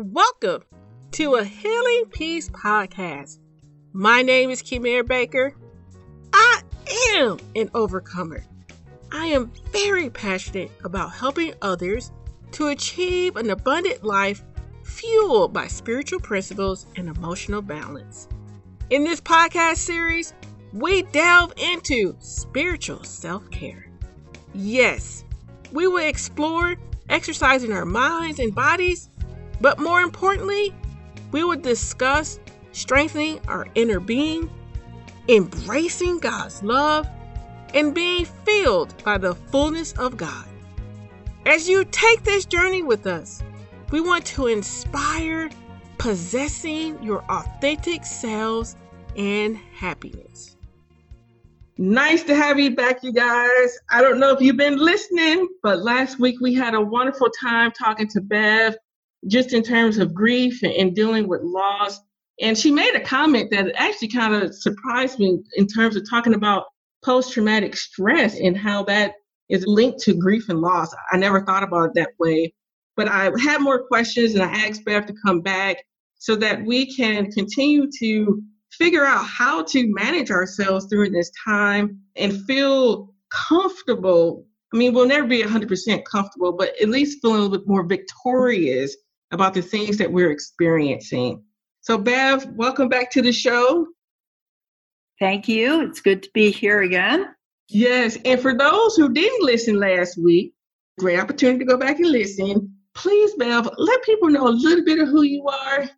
Welcome to a Healing Peace podcast. My name is Kimir Baker. I am an overcomer. I am very passionate about helping others to achieve an abundant life fueled by spiritual principles and emotional balance. In this podcast series, we delve into spiritual self care. Yes, we will explore exercising our minds and bodies but more importantly, we will discuss strengthening our inner being, embracing God's love, and being filled by the fullness of God. As you take this journey with us, we want to inspire possessing your authentic selves and happiness. Nice to have you back, you guys. I don't know if you've been listening, but last week we had a wonderful time talking to Bev just in terms of grief and, dealing with loss. And she made a comment that actually kind of surprised me in terms of talking about post traumatic stress and how that is linked to grief and loss. I never thought about it that way. But I had more questions and I asked Bev to come back so that we can continue to figure out how to manage ourselves during this time and feel comfortable. I mean, we'll never be 100% comfortable, but at least feel a little bit more victorious about the things that we're experiencing. So, Bev, welcome back to the show. Thank you. It's good to be here again. Yes. And for those who didn't listen last week, great opportunity to go back and listen. Please, Bev, let people know a little bit of who you are.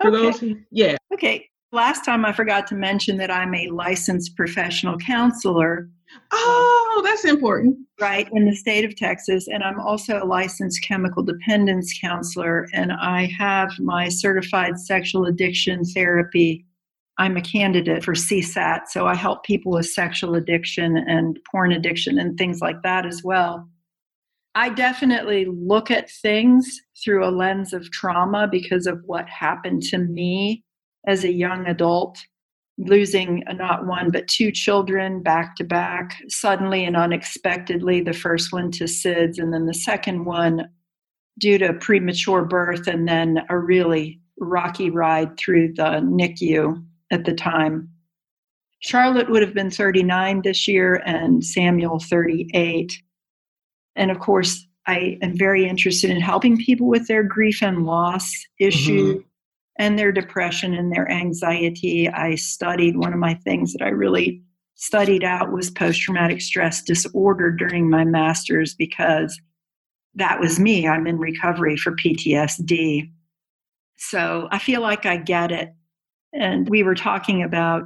For okay. those who, yeah. Okay. Last time I forgot to mention that I'm a licensed professional counselor Oh, that's important. Right, in the state of Texas. And I'm also a licensed chemical dependence counselor, and I have my certified sexual addiction therapy. I'm a candidate for CSAT, so I help people with sexual addiction and porn addiction and things like that as well. I definitely look at things through a lens of trauma because of what happened to me as a young adult losing not one but two children back to back suddenly and unexpectedly the first one to sids and then the second one due to premature birth and then a really rocky ride through the nicu at the time. Charlotte would have been 39 this year and samuel 38 and of course i am very interested in helping people with their grief and loss issues. mm-hmm and their depression and their anxiety. I studied one of my things that I really studied out was post traumatic stress disorder during my master's because that was me. I'm in recovery for PTSD. So I feel like I get it. And we were talking about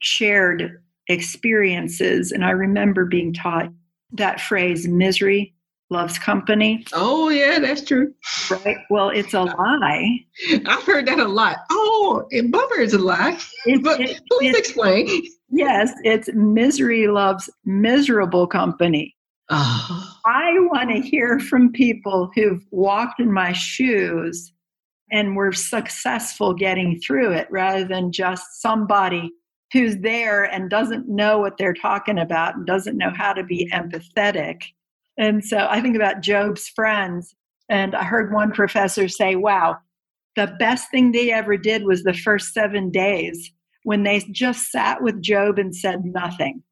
shared experiences. And I remember being taught that phrase, misery loves company. Oh, yeah, that's true. Right. Well, it's a lie. I've heard that a lot. Oh, it, bummer is a lie. It, but it, please explain. Yes, it's misery loves miserable company. Oh. I want to hear from people who've walked in my shoes and were successful getting through it rather than just somebody who's there and doesn't know what they're talking about and doesn't know how to be empathetic and so I think about Job's friends, and I heard one professor say, wow, the best thing they ever did was the first seven days when they just sat with Job and said nothing.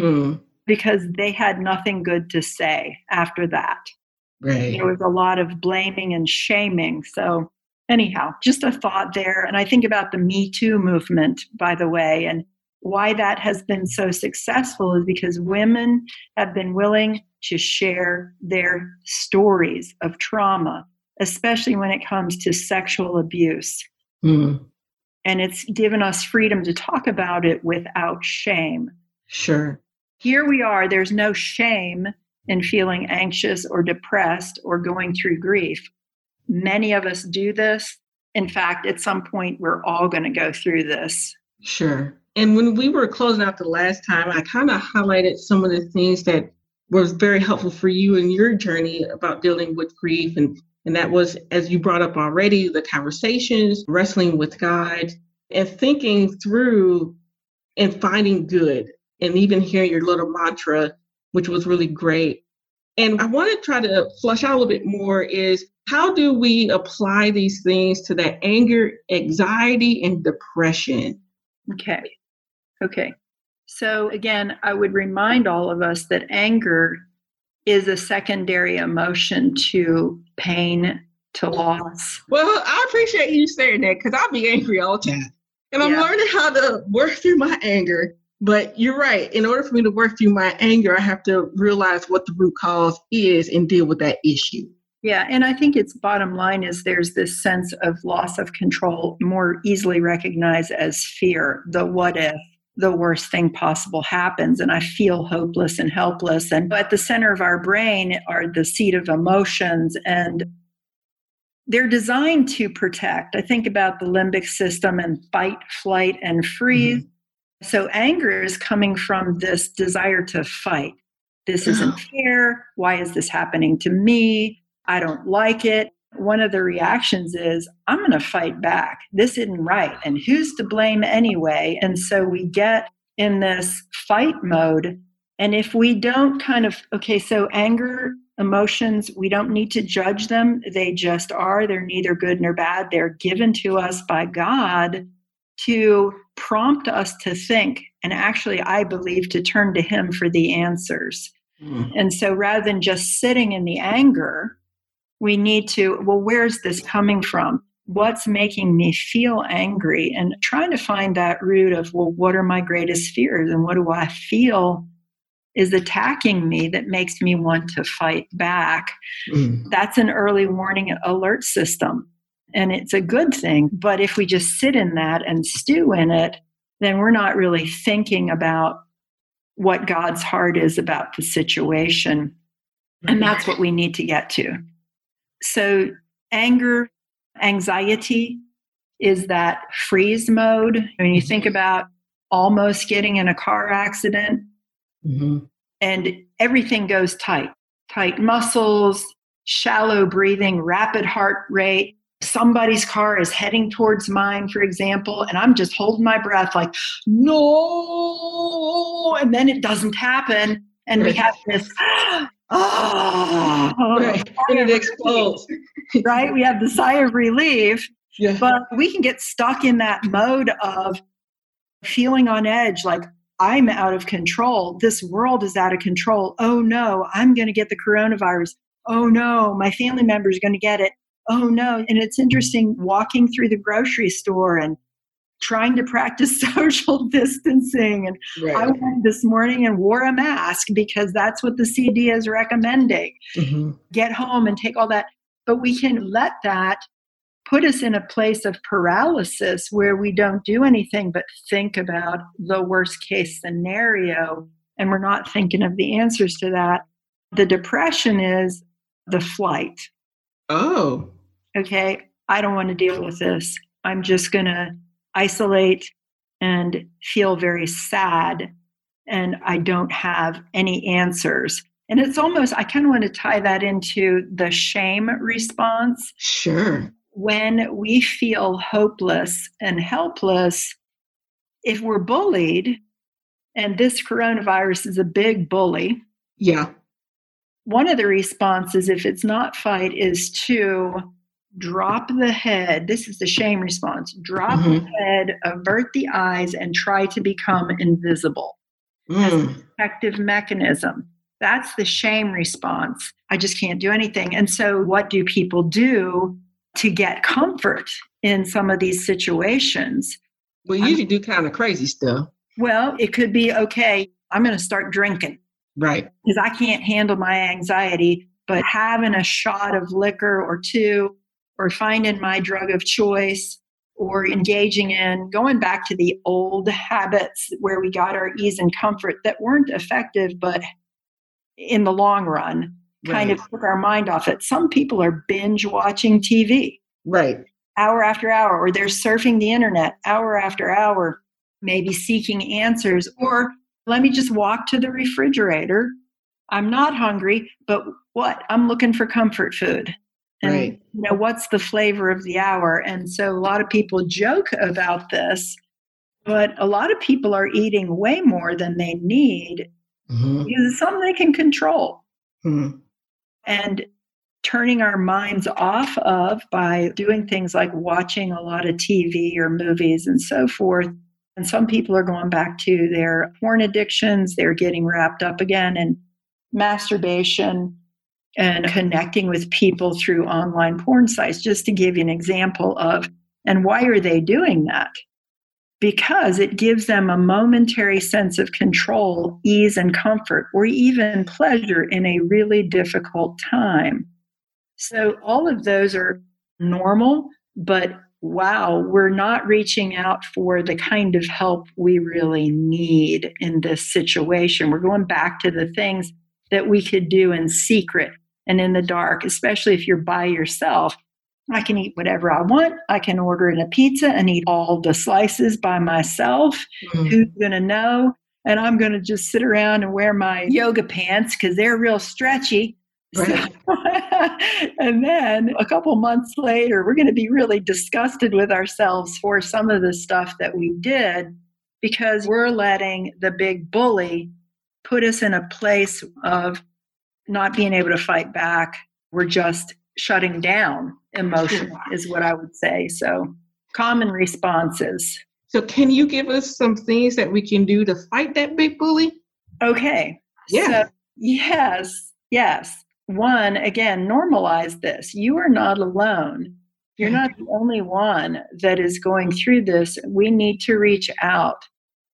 Hmm. Because they had nothing good to say after that. Right. There was a lot of blaming and shaming. So, anyhow, just a thought there. And I think about the Me Too movement, by the way, and why that has been so successful is because women have been willing to share their stories of trauma, especially when it comes to sexual abuse. Mm. And it's given us freedom to talk about it without shame. Sure. Here we are, there's no shame in feeling anxious or depressed or going through grief. Many of us do this. In fact, at some point, we're all going to go through this. Sure. And when we were closing out the last time, I kind of highlighted some of the things that was very helpful for you in your journey about dealing with grief. And, and that was, as you brought up already, the conversations, wrestling with God, and thinking through and finding good. And even hearing your little mantra, which was really great. And I want to try to flush out a little bit more is how do we apply these things to that anger, anxiety, and depression? Okay. Okay. So, again, I would remind all of us that anger is a secondary emotion to pain, to loss. Well, I appreciate you saying that because I'll be angry all the time. And I'm yeah. learning how to work through my anger. But you're right. In order for me to work through my anger, I have to realize what the root cause is and deal with that issue. Yeah, and I think its bottom line is there's this sense of loss of control, more easily recognized as fear, the what if, the worst thing possible happens and I feel hopeless and helpless. And at the center of our brain are the seat of emotions and they're designed to protect. I think about the limbic system and fight, flight, and freeze. Mm-hmm. So anger is coming from this desire to fight. This isn't fair. Why is this happening to me? I don't like it one of the reactions is, I'm going to fight back. This isn't right. And who's to blame anyway? And so we get in this fight mode. And if we don't kind of, okay, so anger, emotions, we don't need to judge them. They just are. They're neither good nor bad. They're given to us by God to prompt us to think. And actually, I believe to turn to Him for the answers. Mm. And so rather than just sitting in the anger, we need to, well, where's this coming from? What's making me feel angry? And trying to find that root of, well, what are my greatest fears and what do I feel is attacking me that makes me want to fight back? Mm. That's an early warning alert system. And it's a good thing. But if we just sit in that and stew in it, then we're not really thinking about what God's heart is about the situation. And that's what we need to get to. So, anger, anxiety is that freeze mode. When you think about almost getting in a car accident mm-hmm. and everything goes tight, tight muscles, shallow breathing, rapid heart rate. Somebody's car is heading towards mine, for example, and I'm just holding my breath, like, no, and then it doesn't happen. And we have this oh, right. and it explodes. right? We have the sigh of relief, yeah. but we can get stuck in that mode of feeling on edge, like I'm out of control. This world is out of control. Oh no, I'm going to get the coronavirus. Oh no, my family member is going to get it. Oh no. And it's interesting walking through the grocery store and trying to practice social distancing. And right. I went this morning and wore a mask because that's what the CD is recommending. Mm-hmm. Get home and take all that. But we can let that put us in a place of paralysis where we don't do anything but think about the worst case scenario and we're not thinking of the answers to that. The depression is the flight. Oh. Okay, I don't want to deal with this. I'm just going to isolate and feel very sad and I don't have any answers. And it's almost, I kind of want to tie that into the shame response. Sure. When we feel hopeless and helpless, if we're bullied, and this coronavirus is a big bully. Yeah. One of the responses, if it's not fight, is to drop the head. This is the shame response. Drop mm-hmm. the head, avert the eyes, and try to become invisible mm. protective mechanism. That's the shame response. I just can't do anything. And so, what do people do to get comfort in some of these situations? Well, you usually do kind of crazy stuff. Well, it could be okay, I'm going to start drinking. Right. Because I can't handle my anxiety, but having a shot of liquor or two or finding my drug of choice or engaging in going back to the old habits where we got our ease and comfort that weren't effective, but in the long run, kind right. of took our mind off it. Some people are binge watching TV. Right. Hour after hour, or they're surfing the internet hour after hour, maybe seeking answers. Or let me just walk to the refrigerator. I'm not hungry, but what? I'm looking for comfort food and right. you know what's the flavor of the hour and so a lot of people joke about this but a lot of people are eating way more than they need mm-hmm. because it's something they can control mm-hmm. and turning our minds off of by doing things like watching a lot of TV or movies and so forth. And some people are going back to their porn addictions, they're getting wrapped up again in masturbation and connecting with people through online porn sites, just to give you an example of, and why are they doing that? Because it gives them a momentary sense of control, ease, and comfort, or even pleasure in a really difficult time. So, all of those are normal, but wow, we're not reaching out for the kind of help we really need in this situation. We're going back to the things that we could do in secret and in the dark, especially if you're by yourself. I can eat whatever I want. I can order in a pizza and eat all the slices by myself. Mm-hmm. Who's going to know? And I'm going to just sit around and wear my yoga pants because they're real stretchy. Right. So, and then a couple months later, we're going to be really disgusted with ourselves for some of the stuff that we did because we're letting the big bully put us in a place of not being able to fight back. We're just shutting down emotion, is what I would say. So, common responses. So, can you give us some things that we can do to fight that big bully? Okay. Yeah. So, yes. Yes. One, again, normalize this. You are not alone. You're not the only one that is going through this. We need to reach out.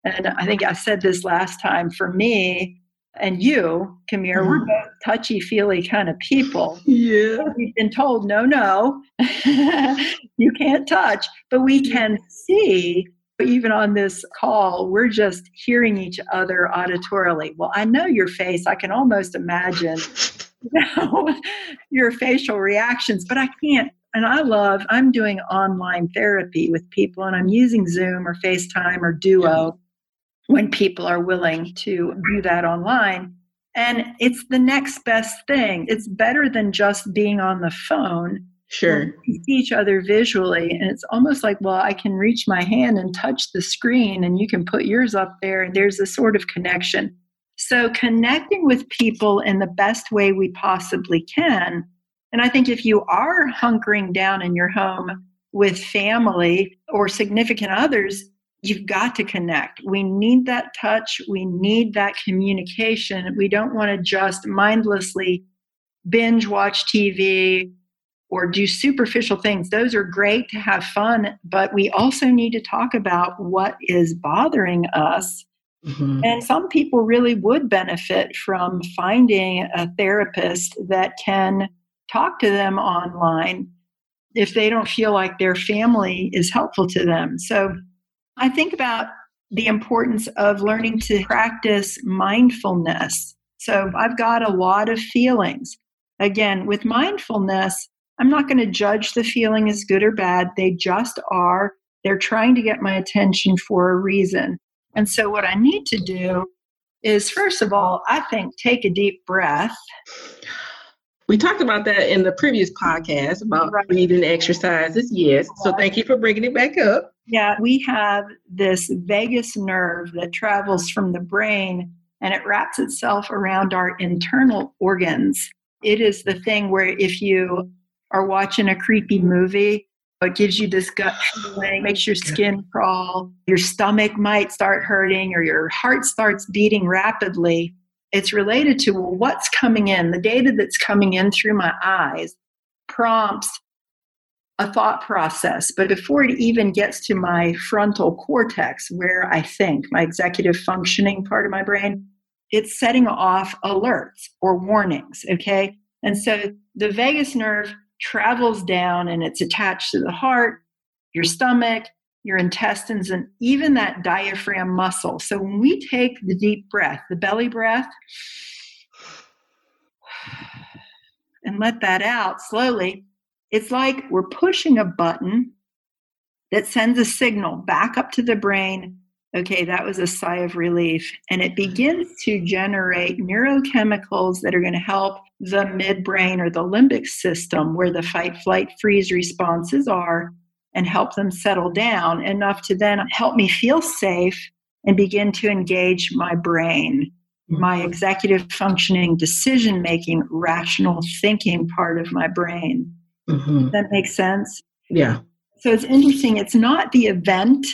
And I think I said this last time for me, and you, Camille, mm-hmm. we're both touchy feely kind of people. Yeah. We've been told, no, no, you can't touch. But we can see, but even on this call, we're just hearing each other auditorily. Well, I know your face. I can almost imagine you know, your facial reactions, but I can't. And I love, I'm doing online therapy with people, and I'm using Zoom or FaceTime or Duo when people are willing to do that online. And it's the next best thing. It's better than just being on the phone. Sure. See each other visually, and it's almost like, well, I can reach my hand and touch the screen, and you can put yours up there, and there's a sort of connection. So, connecting with people in the best way we possibly can. And I think if you are hunkering down in your home with family or significant others, you've got to connect. We need that touch. We need that communication. We don't want to just mindlessly binge watch TV or do superficial things. Those are great to have fun, but we also need to talk about what is bothering us. Mm-hmm. And some people really would benefit from finding a therapist that can talk to them online if they don't feel like their family is helpful to them. So I think about the importance of learning to practice mindfulness. So I've got a lot of feelings. Again, with mindfulness, I'm not going to judge the feeling as good or bad. They just are. They're trying to get my attention for a reason. And so, what I need to do is, first of all, I think take a deep breath. We talked about that in the previous podcast about right. breathing exercises. Yes. So thank you for bringing it back up. Yeah, we have this vagus nerve that travels from the brain and it wraps itself around our internal organs. It is the thing where if you are watching a creepy movie, it gives you this gut feeling, makes your skin crawl, your stomach might start hurting, or your heart starts beating rapidly it's related to well, what's coming in. The data that's coming in through my eyes prompts a thought process. But before it even gets to my frontal cortex, where I think, my executive functioning part of my brain, it's setting off alerts or warnings. Okay. And so the vagus nerve travels down and it's attached to the heart, your stomach, your intestines, and even that diaphragm muscle. So when we take the deep breath, the belly breath, and let that out slowly, it's like we're pushing a button that sends a signal back up to the brain. Okay, that was a sigh of relief. And it begins to generate neurochemicals that are going to help the midbrain or the limbic system, where the fight, flight, freeze responses are, and help them settle down enough to then help me feel safe and begin to engage my brain. my mm-hmm. executive functioning, decision making, rational thinking part of my brain. Mm-hmm. That makes sense. Yeah. So it's interesting. It's not the event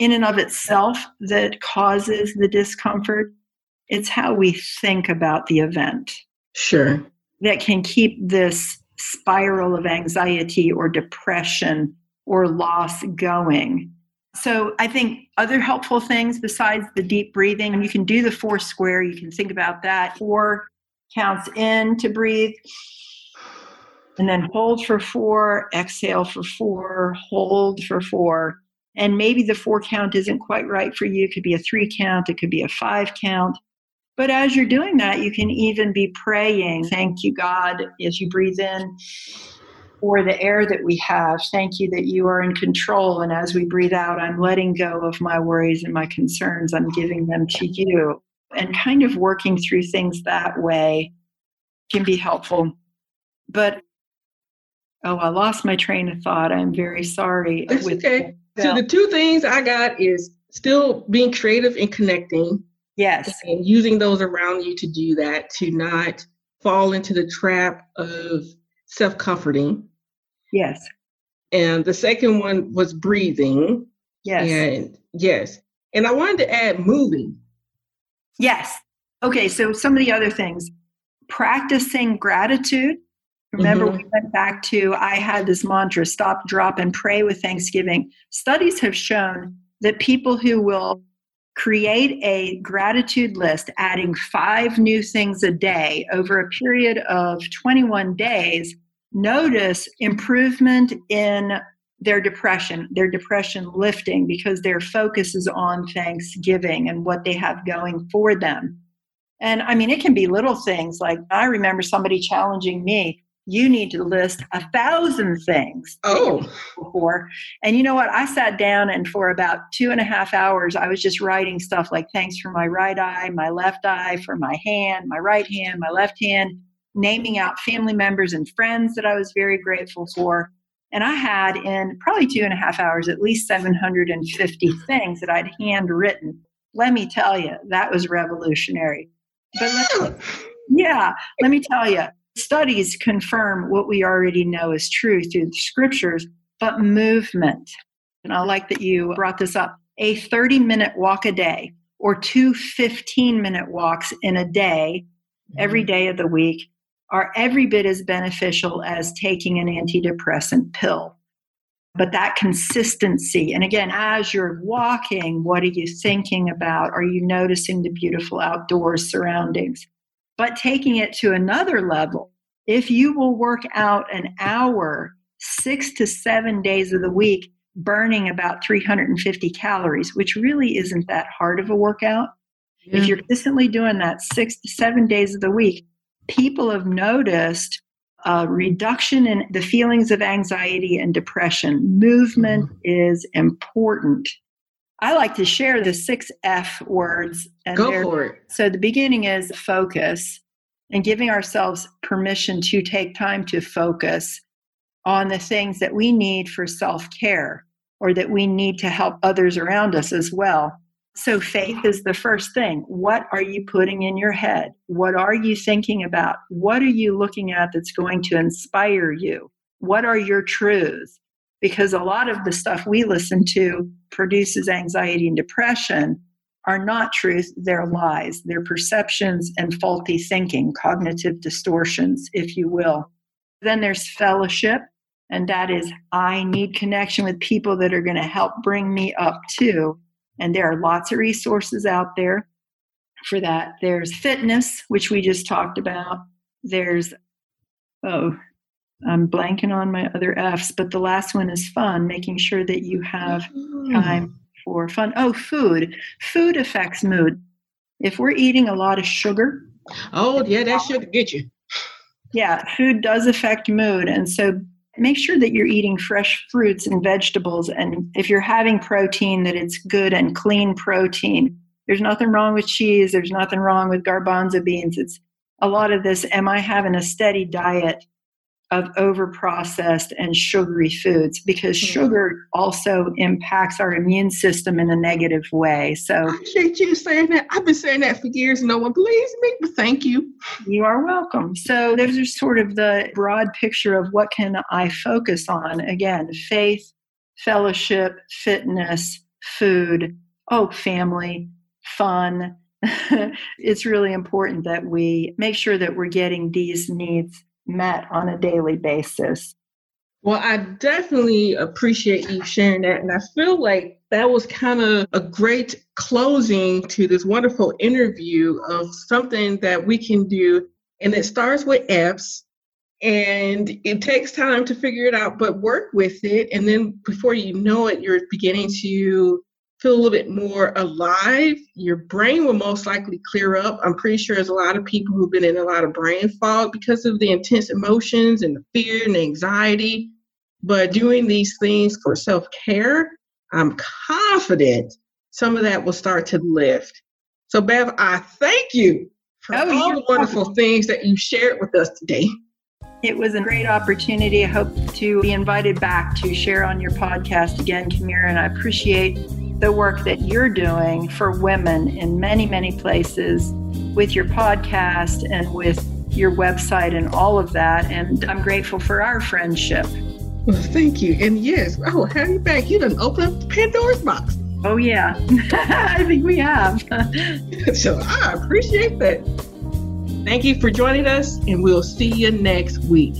in and of itself that causes the discomfort, it's how we think about the event Sure. that can keep this spiral of anxiety or depression or loss going. So I think other helpful things besides the deep breathing, and you can do the four square, you can think about that. Four counts in to breathe. And then hold for four, exhale for four, hold for four. And maybe the four count isn't quite right for you. It could be a three count, it could be a five count. But as you're doing that, you can even be praying, Thank you, God, as you breathe in for the air that we have. Thank you that you are in control. And as we breathe out, I'm letting go of my worries and my concerns. I'm giving them to you. And kind of working through things that way can be helpful. But oh, I lost my train of thought. I'm very sorry. That's okay. So the two things I got is still being creative and connecting yes. and using those around you to do that, to not fall into the trap of self-comforting. Yes. And the second one was breathing. Yes. And yes. And I wanted to add moving. Yes. Okay, so some of the other things practicing gratitude. Remember, Mhm. we went back to I had this mantra stop, drop, and pray with thanksgiving. Studies have shown that people who will create a gratitude list, adding five new things a day over a period of 21 days, notice improvement in their depression, their depression lifting because their focus is on Thanksgiving and what they have going for them. And I mean, it can be little things like I remember somebody challenging me, you need to list a thousand things Oh, for. And you know what? I sat down and for about two and a half hours, I was just writing stuff like thanks for my right eye, my left eye, for my hand, my right hand, my left hand, naming out family members and friends that I was very grateful for. And I had in probably two and a half hours at least 750 things that I'd handwritten. Let me tell you, that was revolutionary. But yeah, let me tell you, studies confirm what we already know is true through the scriptures, but movement. And I like that you brought this up. A 30 minute walk a day or two 15 minute walks in a day, mm-hmm. every day of the week, are every bit as beneficial as taking an antidepressant pill. But that consistency, and again, as you're walking, what are you thinking about? Are you noticing the beautiful outdoors surroundings? But taking it to another level, if you will work out an hour, six to seven days of the week, burning about 350 calories, which really isn't that hard of a workout. If you're consistently doing that six to seven days of the week, people have noticed a reduction in the feelings of anxiety and depression. Movement mm-hmm. is important. I like to share the six F words. And go for it. so the beginning is focus and giving ourselves permission to take time to focus on the things that we need for self care or that we need to help others around us as well. So, faith is the first thing. What are you putting in your head? What are you thinking about? What are you looking at that's going to inspire you? What are your truths? Because a lot of the stuff we listen to produces anxiety and depression are not truth, they're lies. They're perceptions and faulty thinking, cognitive distortions, if you will. Then there's fellowship, and that is I need connection with people that are going to help bring me up too. And there are lots of resources out there for that. There's fitness, which we just talked about. There's, oh, I'm blanking on my other F's, but the last one is fun, making sure that you have mm-hmm. time for fun. Oh, food. Food affects mood. If we're eating a lot of sugar, Oh, yeah, that should get you. yeah, food does affect mood. And so make sure that you're eating fresh fruits and vegetables. And if you're having protein, that it's good and clean protein. There's nothing wrong with cheese. There's nothing wrong with garbanzo beans. It's a lot of this. Am I having a steady diet of overprocessed and sugary foods because mm-hmm. sugar also impacts our immune system in a negative way. So I appreciate you saying that. I've been saying that for years. No one believes me, but thank you. You are welcome. So there's just sort of the broad picture of what can I focus on. Again, faith, fellowship, fitness, food, oh, family, fun. it's really important that we make sure that we're getting these needs met on a daily basis. Well, I definitely appreciate you sharing that. And I feel like that was kind of a great closing to this wonderful interview of something that we can do. And it starts with F's and it takes time to figure it out, but work with it. And then before you know it, you're beginning to feel a little bit more alive. Your brain will most likely clear up. I'm pretty sure there's a lot of people who've been in a lot of brain fog because of the intense emotions and the fear and the anxiety. But doing these things for self care, I'm confident some of that will start to lift. So, Bev, I thank you for oh, all the wonderful welcome. things that you shared with us today. It was a great opportunity. I hope to be invited back to share on your podcast again, Kamira, and I appreciate the work that you're doing for women in many, many places with your podcast and with your website and all of that. And I'm grateful for our friendship. Well, thank you. And yes, oh, have you back. You done opened up Pandora's box. Oh, yeah. I think we have. so I appreciate that. Thank you for joining us, and we'll see you next week.